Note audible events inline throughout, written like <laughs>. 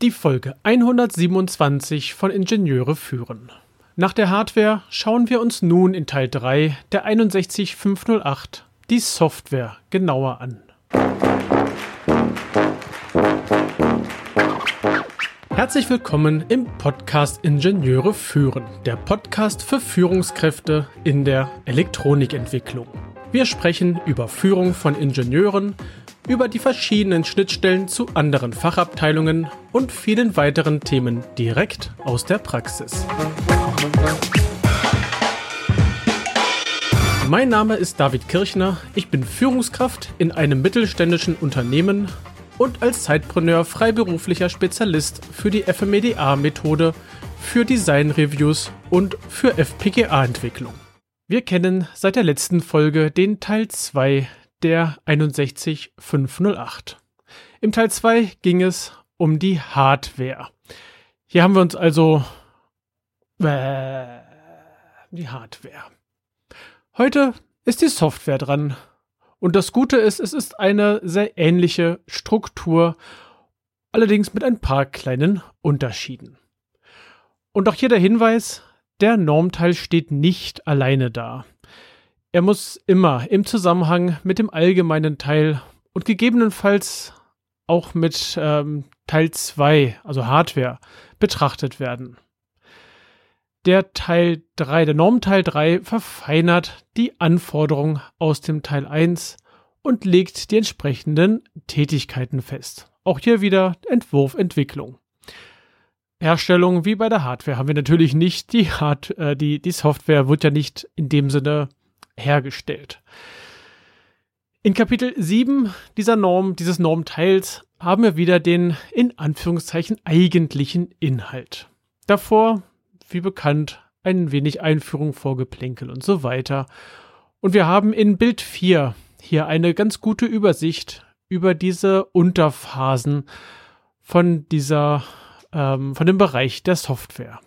Die Folge 127 von Ingenieure führen. Nach der Hardware schauen wir uns nun in Teil 3 der 61508 die Software genauer an. Herzlich willkommen im Podcast Ingenieure führen, der Podcast für Führungskräfte in der Elektronikentwicklung. Wir sprechen über Führung von Ingenieuren, über die verschiedenen Schnittstellen zu anderen Fachabteilungen und vielen weiteren Themen direkt aus der Praxis. Mein Name ist David Kirchner, ich bin Führungskraft in einem mittelständischen Unternehmen und als Zeitpreneur freiberuflicher Spezialist für die FMEDA-Methode, für Design-Reviews und für FPGA-Entwicklung. Wir kennen seit der letzten Folge den Teil 2 der 61508. Im Teil 2 ging es um die Hardware. Hier haben wir uns also äh, die Hardware. Heute ist die Software dran. Und das Gute ist, es ist eine sehr ähnliche Struktur, allerdings mit ein paar kleinen Unterschieden. Und auch hier der Hinweis, der Normteil steht nicht alleine da. Er muss immer im Zusammenhang mit dem allgemeinen Teil und gegebenenfalls auch mit ähm, Teil 2, also Hardware, betrachtet werden. Der Teil 3, der Normteil 3 verfeinert die Anforderungen aus dem Teil 1 und legt die entsprechenden Tätigkeiten fest. Auch hier wieder Entwurf, Entwicklung. Herstellung wie bei der Hardware haben wir natürlich nicht. Die, Hard, äh, die, die Software wird ja nicht in dem Sinne hergestellt. In Kapitel 7 dieser Norm, dieses Normteils, haben wir wieder den in Anführungszeichen eigentlichen Inhalt. Davor, wie bekannt, ein wenig Einführung, Vorgeplänkel und so weiter. Und wir haben in Bild 4 hier eine ganz gute Übersicht über diese Unterphasen von dieser, ähm, von dem Bereich der Software.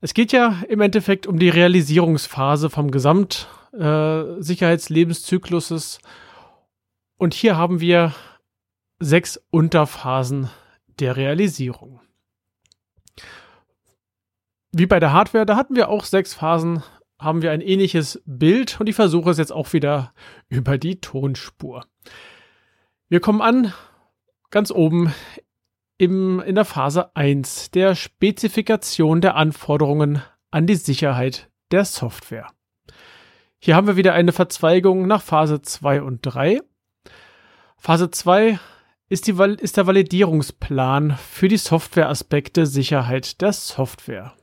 Es geht ja im Endeffekt um die Realisierungsphase vom Gesamtsicherheitslebenszyklus. Äh, und hier haben wir sechs Unterphasen der Realisierung. Wie bei der Hardware, da hatten wir auch sechs Phasen, haben wir ein ähnliches Bild und ich versuche es jetzt auch wieder über die Tonspur. Wir kommen an ganz oben im, in der Phase 1 der Spezifikation der Anforderungen an die Sicherheit der Software. Hier haben wir wieder eine Verzweigung nach Phase 2 und 3. Phase 2 ist, die, ist der Validierungsplan für die Softwareaspekte Sicherheit der Software.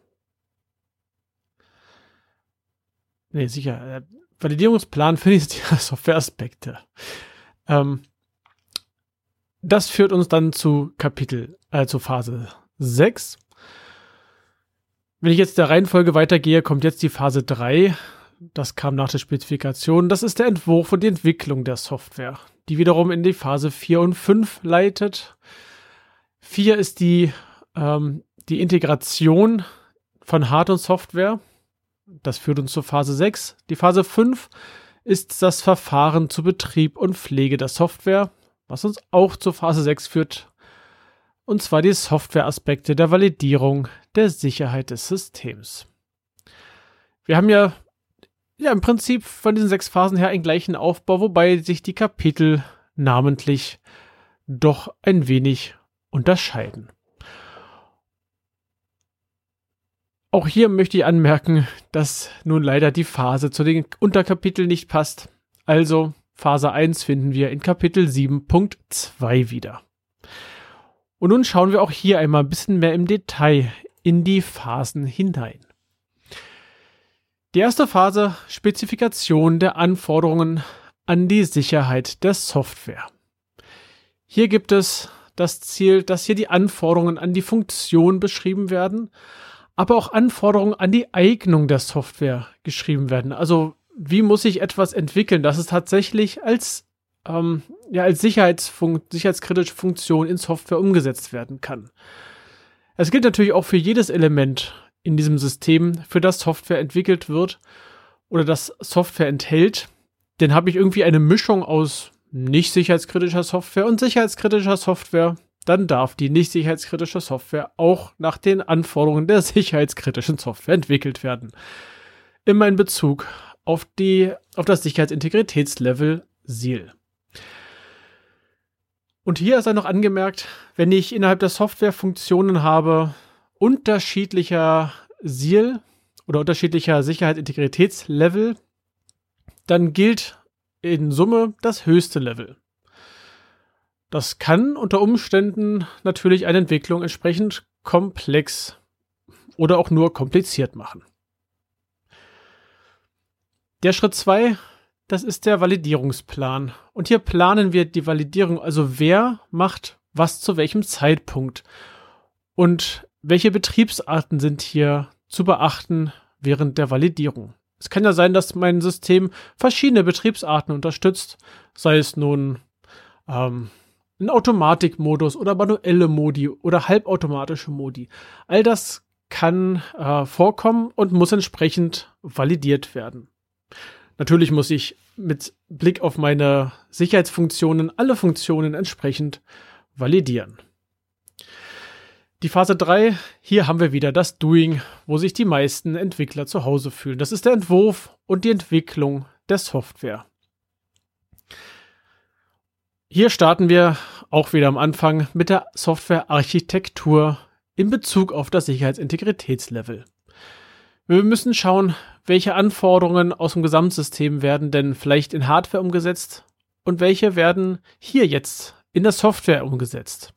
Nee, sicher. Äh, Validierungsplan für die <laughs> Softwareaspekte. Ähm, das führt uns dann zu Kapitel, äh, zu Phase 6. Wenn ich jetzt der Reihenfolge weitergehe, kommt jetzt die Phase 3. Das kam nach der Spezifikation. Das ist der Entwurf und die Entwicklung der Software, die wiederum in die Phase 4 und 5 leitet. 4 ist die, ähm, die Integration von Hard- und Software. Das führt uns zur Phase 6. Die Phase 5 ist das Verfahren zu Betrieb und Pflege der Software was uns auch zur Phase 6 führt, und zwar die Softwareaspekte der Validierung der Sicherheit des Systems. Wir haben ja, ja im Prinzip von diesen sechs Phasen her einen gleichen Aufbau, wobei sich die Kapitel namentlich doch ein wenig unterscheiden. Auch hier möchte ich anmerken, dass nun leider die Phase zu den Unterkapiteln nicht passt. Also Phase 1 finden wir in Kapitel 7.2 wieder. Und nun schauen wir auch hier einmal ein bisschen mehr im Detail in die Phasen hinein. Die erste Phase Spezifikation der Anforderungen an die Sicherheit der Software. Hier gibt es das Ziel, dass hier die Anforderungen an die Funktion beschrieben werden, aber auch Anforderungen an die Eignung der Software geschrieben werden. Also wie muss ich etwas entwickeln, dass es tatsächlich als, ähm, ja, als Sicherheitsfun sicherheitskritische Funktion in Software umgesetzt werden kann. Es gilt natürlich auch für jedes Element in diesem System, für das Software entwickelt wird oder das Software enthält. Denn habe ich irgendwie eine Mischung aus nicht sicherheitskritischer Software und sicherheitskritischer Software, dann darf die nicht sicherheitskritische Software auch nach den Anforderungen der <laughs> sicherheitskritischen Software entwickelt werden. Immer in Bezug auf, die, auf das Sicherheitsintegritätslevel SIL. Und hier sei noch angemerkt, wenn ich innerhalb der Software Funktionen habe unterschiedlicher SIL oder unterschiedlicher Sicherheitsintegritätslevel, dann gilt in Summe das höchste Level. Das kann unter Umständen natürlich eine Entwicklung entsprechend komplex oder auch nur kompliziert machen. Der Schritt 2, das ist der Validierungsplan. Und hier planen wir die Validierung, also wer macht was zu welchem Zeitpunkt und welche Betriebsarten sind hier zu beachten während der Validierung. Es kann ja sein, dass mein System verschiedene Betriebsarten unterstützt, sei es nun ähm, ein Automatikmodus oder manuelle Modi oder halbautomatische Modi. All das kann äh, vorkommen und muss entsprechend validiert werden. Natürlich muss ich mit Blick auf meine Sicherheitsfunktionen alle Funktionen entsprechend validieren. Die Phase 3, hier haben wir wieder das Doing, wo sich die meisten Entwickler zu Hause fühlen. Das ist der Entwurf und die Entwicklung der Software. Hier starten wir auch wieder am Anfang mit der Softwarearchitektur in Bezug auf das Sicherheitsintegritätslevel. Wir müssen schauen, welche Anforderungen aus dem Gesamtsystem werden denn vielleicht in Hardware umgesetzt und welche werden hier jetzt in der Software umgesetzt.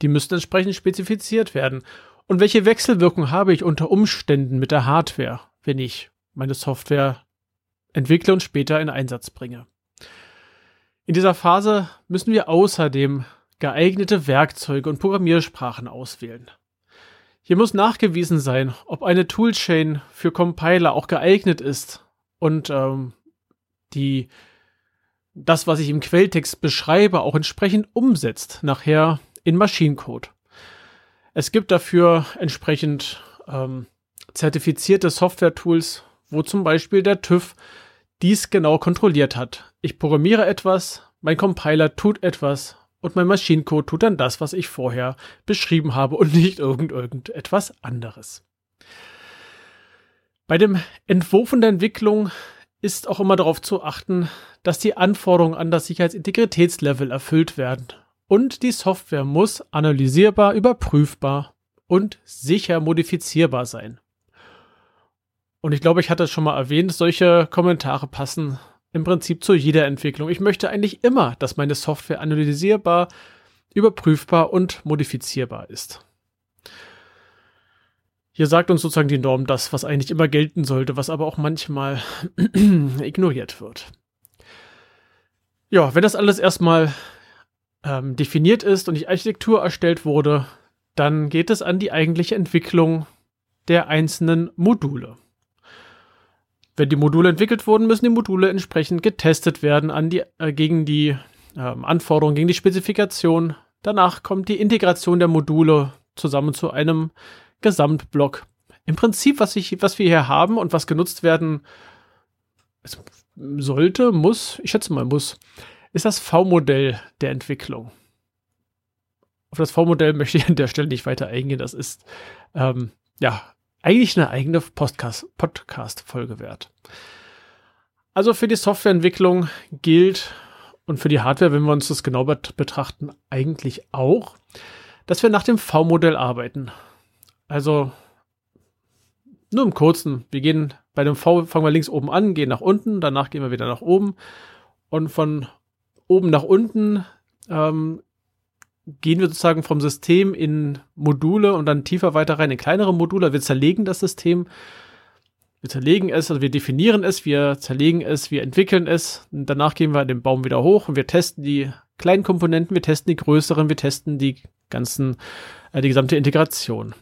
Die müssen entsprechend spezifiziert werden. Und welche Wechselwirkung habe ich unter Umständen mit der Hardware, wenn ich meine Software entwickle und später in Einsatz bringe? In dieser Phase müssen wir außerdem geeignete Werkzeuge und Programmiersprachen auswählen. Hier muss nachgewiesen sein, ob eine Toolchain für Compiler auch geeignet ist und ähm, die das, was ich im Quelltext beschreibe, auch entsprechend umsetzt, nachher in Maschinencode. Es gibt dafür entsprechend ähm, zertifizierte Software-Tools, wo zum Beispiel der TÜV dies genau kontrolliert hat. Ich programmiere etwas, mein Compiler tut etwas und mein Maschinencode tut dann das, was ich vorher beschrieben habe und nicht irgend irgendetwas anderes. Bei dem Entwurf und der Entwicklung ist auch immer darauf zu achten, dass die Anforderungen an das Sicherheitsintegritätslevel erfüllt werden. Und die Software muss analysierbar, überprüfbar und sicher modifizierbar sein. Und ich glaube, ich hatte es schon mal erwähnt, solche Kommentare passen im Prinzip zu jeder Entwicklung. Ich möchte eigentlich immer, dass meine Software analysierbar, überprüfbar und modifizierbar ist. Hier sagt uns sozusagen die Norm das, was eigentlich immer gelten sollte, was aber auch manchmal <clears throat> ignoriert wird. Ja, wenn das alles erstmal ähm, definiert ist und die Architektur erstellt wurde, dann geht es an die eigentliche Entwicklung der einzelnen Module. Wenn die Module entwickelt wurden, müssen die Module entsprechend getestet werden an die, äh, gegen die äh, Anforderungen, gegen die Spezifikation. Danach kommt die Integration der Module zusammen zu einem Gesamtblock. Im Prinzip, was, ich, was wir hier haben und was genutzt werden sollte, muss, ich schätze mal muss, ist das V-Modell der Entwicklung. Auf das V-Modell möchte ich an der Stelle nicht weiter eingehen. Das ist ähm, ja eigentlich eine eigene Podcast-Folge wert. Also für die Softwareentwicklung gilt und für die Hardware, wenn wir uns das genau betrachten, eigentlich auch, dass wir nach dem V-Modell arbeiten. Also nur im Kurzen. Wir gehen bei dem V, fangen wir links oben an, gehen nach unten, danach gehen wir wieder nach oben und von oben nach unten ähm, gehen wir sozusagen vom System in Module und dann tiefer weiter rein in kleinere Module. Wir zerlegen das System. Wir zerlegen es, also wir definieren es, wir zerlegen es, wir entwickeln es. Danach gehen wir den Baum wieder hoch und wir testen die kleinen Komponenten, wir testen die größeren, wir testen die ganzen, äh, die gesamte Integration.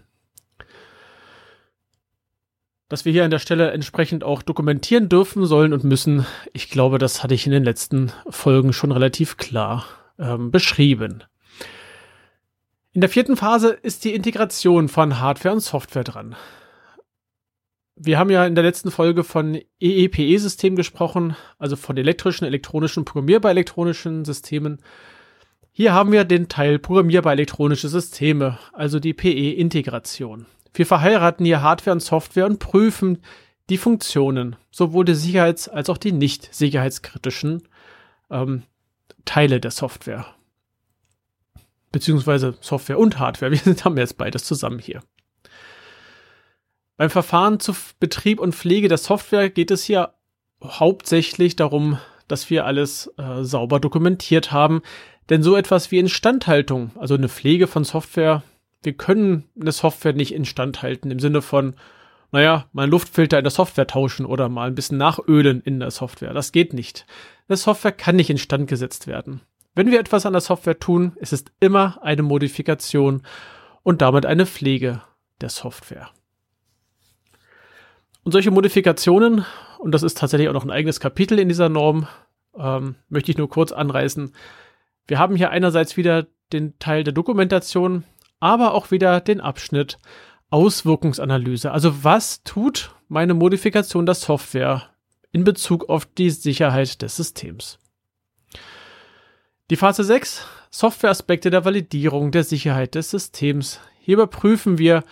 Dass wir hier an der Stelle entsprechend auch dokumentieren dürfen, sollen und müssen, ich glaube, das hatte ich in den letzten Folgen schon relativ klar ähm, beschrieben. In der vierten Phase ist die Integration von Hardware und Software dran. Wir haben ja in der letzten Folge von EEPE-Systemen gesprochen, also von elektrischen, elektronischen, programmierbar elektronischen Systemen. Hier haben wir den Teil Programmierbar elektronische Systeme, also die PE-Integration. Wir verheiraten hier Hardware und Software und prüfen die Funktionen, sowohl die sicherheits- als auch die nicht sicherheitskritischen ähm, Teile der Software. Beziehungsweise Software und Hardware. <laughs> Wir haben jetzt beides zusammen hier. Beim Verfahren zu Betrieb und Pflege der Software geht es hier hauptsächlich darum, dass wir alles äh, sauber dokumentiert haben. Denn so etwas wie Instandhaltung, also eine Pflege von Software, wir können eine Software nicht instand halten im Sinne von, naja, mal einen Luftfilter in der Software tauschen oder mal ein bisschen nachölen in der Software. Das geht nicht. Eine Software kann nicht instand gesetzt werden. Wenn wir etwas an der Software tun, ist es immer eine Modifikation und damit eine Pflege der Software. Und solche Modifikationen, und das ist tatsächlich auch noch ein eigenes Kapitel in dieser Norm, ähm, möchte ich nur kurz anreißen. Wir haben hier einerseits wieder den Teil der Dokumentation, aber auch wieder den Abschnitt Auswirkungsanalyse. Also was tut meine Modifikation der Software in Bezug auf die Sicherheit des Systems? Die Phase 6, Softwareaspekte der Validierung der Sicherheit des Systems. Hier überprüfen wir,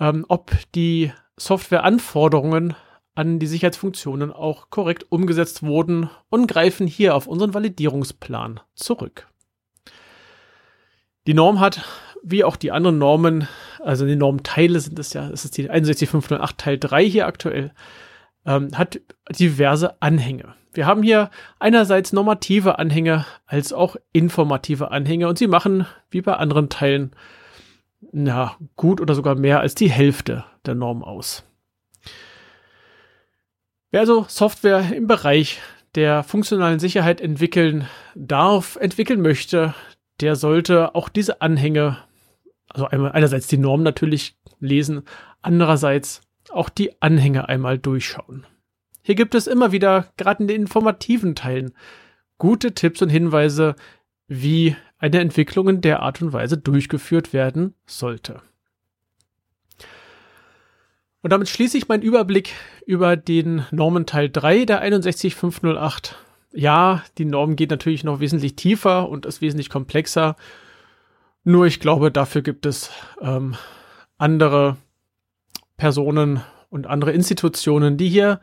ähm, ob die Softwareanforderungen an die Sicherheitsfunktionen auch korrekt umgesetzt wurden und greifen hier auf unseren Validierungsplan zurück. Die Norm hat wie auch die anderen Normen, also die Normteile sind es ja, es ist die 61508 Teil 3 hier aktuell, ähm, hat diverse Anhänge. Wir haben hier einerseits normative Anhänge als auch informative Anhänge und sie machen, wie bei anderen Teilen, ja, gut oder sogar mehr als die Hälfte der Norm aus. Wer also Software im Bereich der funktionalen Sicherheit entwickeln darf, entwickeln möchte, der sollte auch diese Anhänge also einmal, einerseits die Norm natürlich lesen, andererseits auch die Anhänge einmal durchschauen. Hier gibt es immer wieder, gerade in den informativen Teilen, gute Tipps und Hinweise, wie eine Entwicklung in der Art und Weise durchgeführt werden sollte. Und damit schließe ich meinen Überblick über den Normenteil 3 der 61508. Ja, die Norm geht natürlich noch wesentlich tiefer und ist wesentlich komplexer. Nur ich glaube, dafür gibt es ähm, andere Personen und andere Institutionen, die hier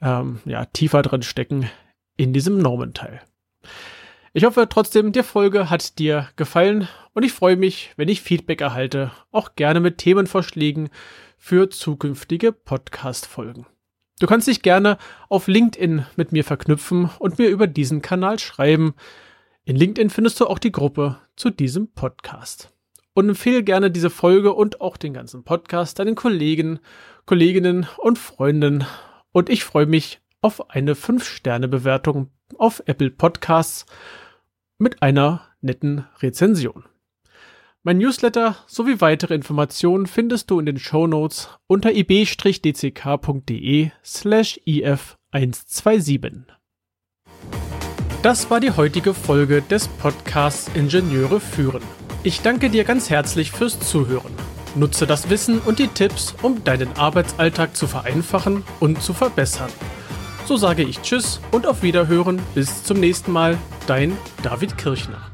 ähm, ja, tiefer drin stecken in diesem Normenteil. Ich hoffe trotzdem, die Folge hat dir gefallen und ich freue mich, wenn ich Feedback erhalte, auch gerne mit Themenvorschlägen für zukünftige Podcast-Folgen. Du kannst dich gerne auf LinkedIn mit mir verknüpfen und mir über diesen Kanal schreiben. In LinkedIn findest du auch die Gruppe zu diesem Podcast. Und empfehle gerne diese Folge und auch den ganzen Podcast deinen Kollegen, Kolleginnen und Freunden. Und ich freue mich auf eine 5-Sterne-Bewertung auf Apple Podcasts mit einer netten Rezension. Mein Newsletter sowie weitere Informationen findest du in den Show Notes unter ib-dck.de slash if127. Das war die heutige Folge des Podcasts Ingenieure führen. Ich danke dir ganz herzlich fürs Zuhören. Nutze das Wissen und die Tipps, um deinen Arbeitsalltag zu vereinfachen und zu verbessern. So sage ich Tschüss und auf Wiederhören. Bis zum nächsten Mal. Dein David Kirchner.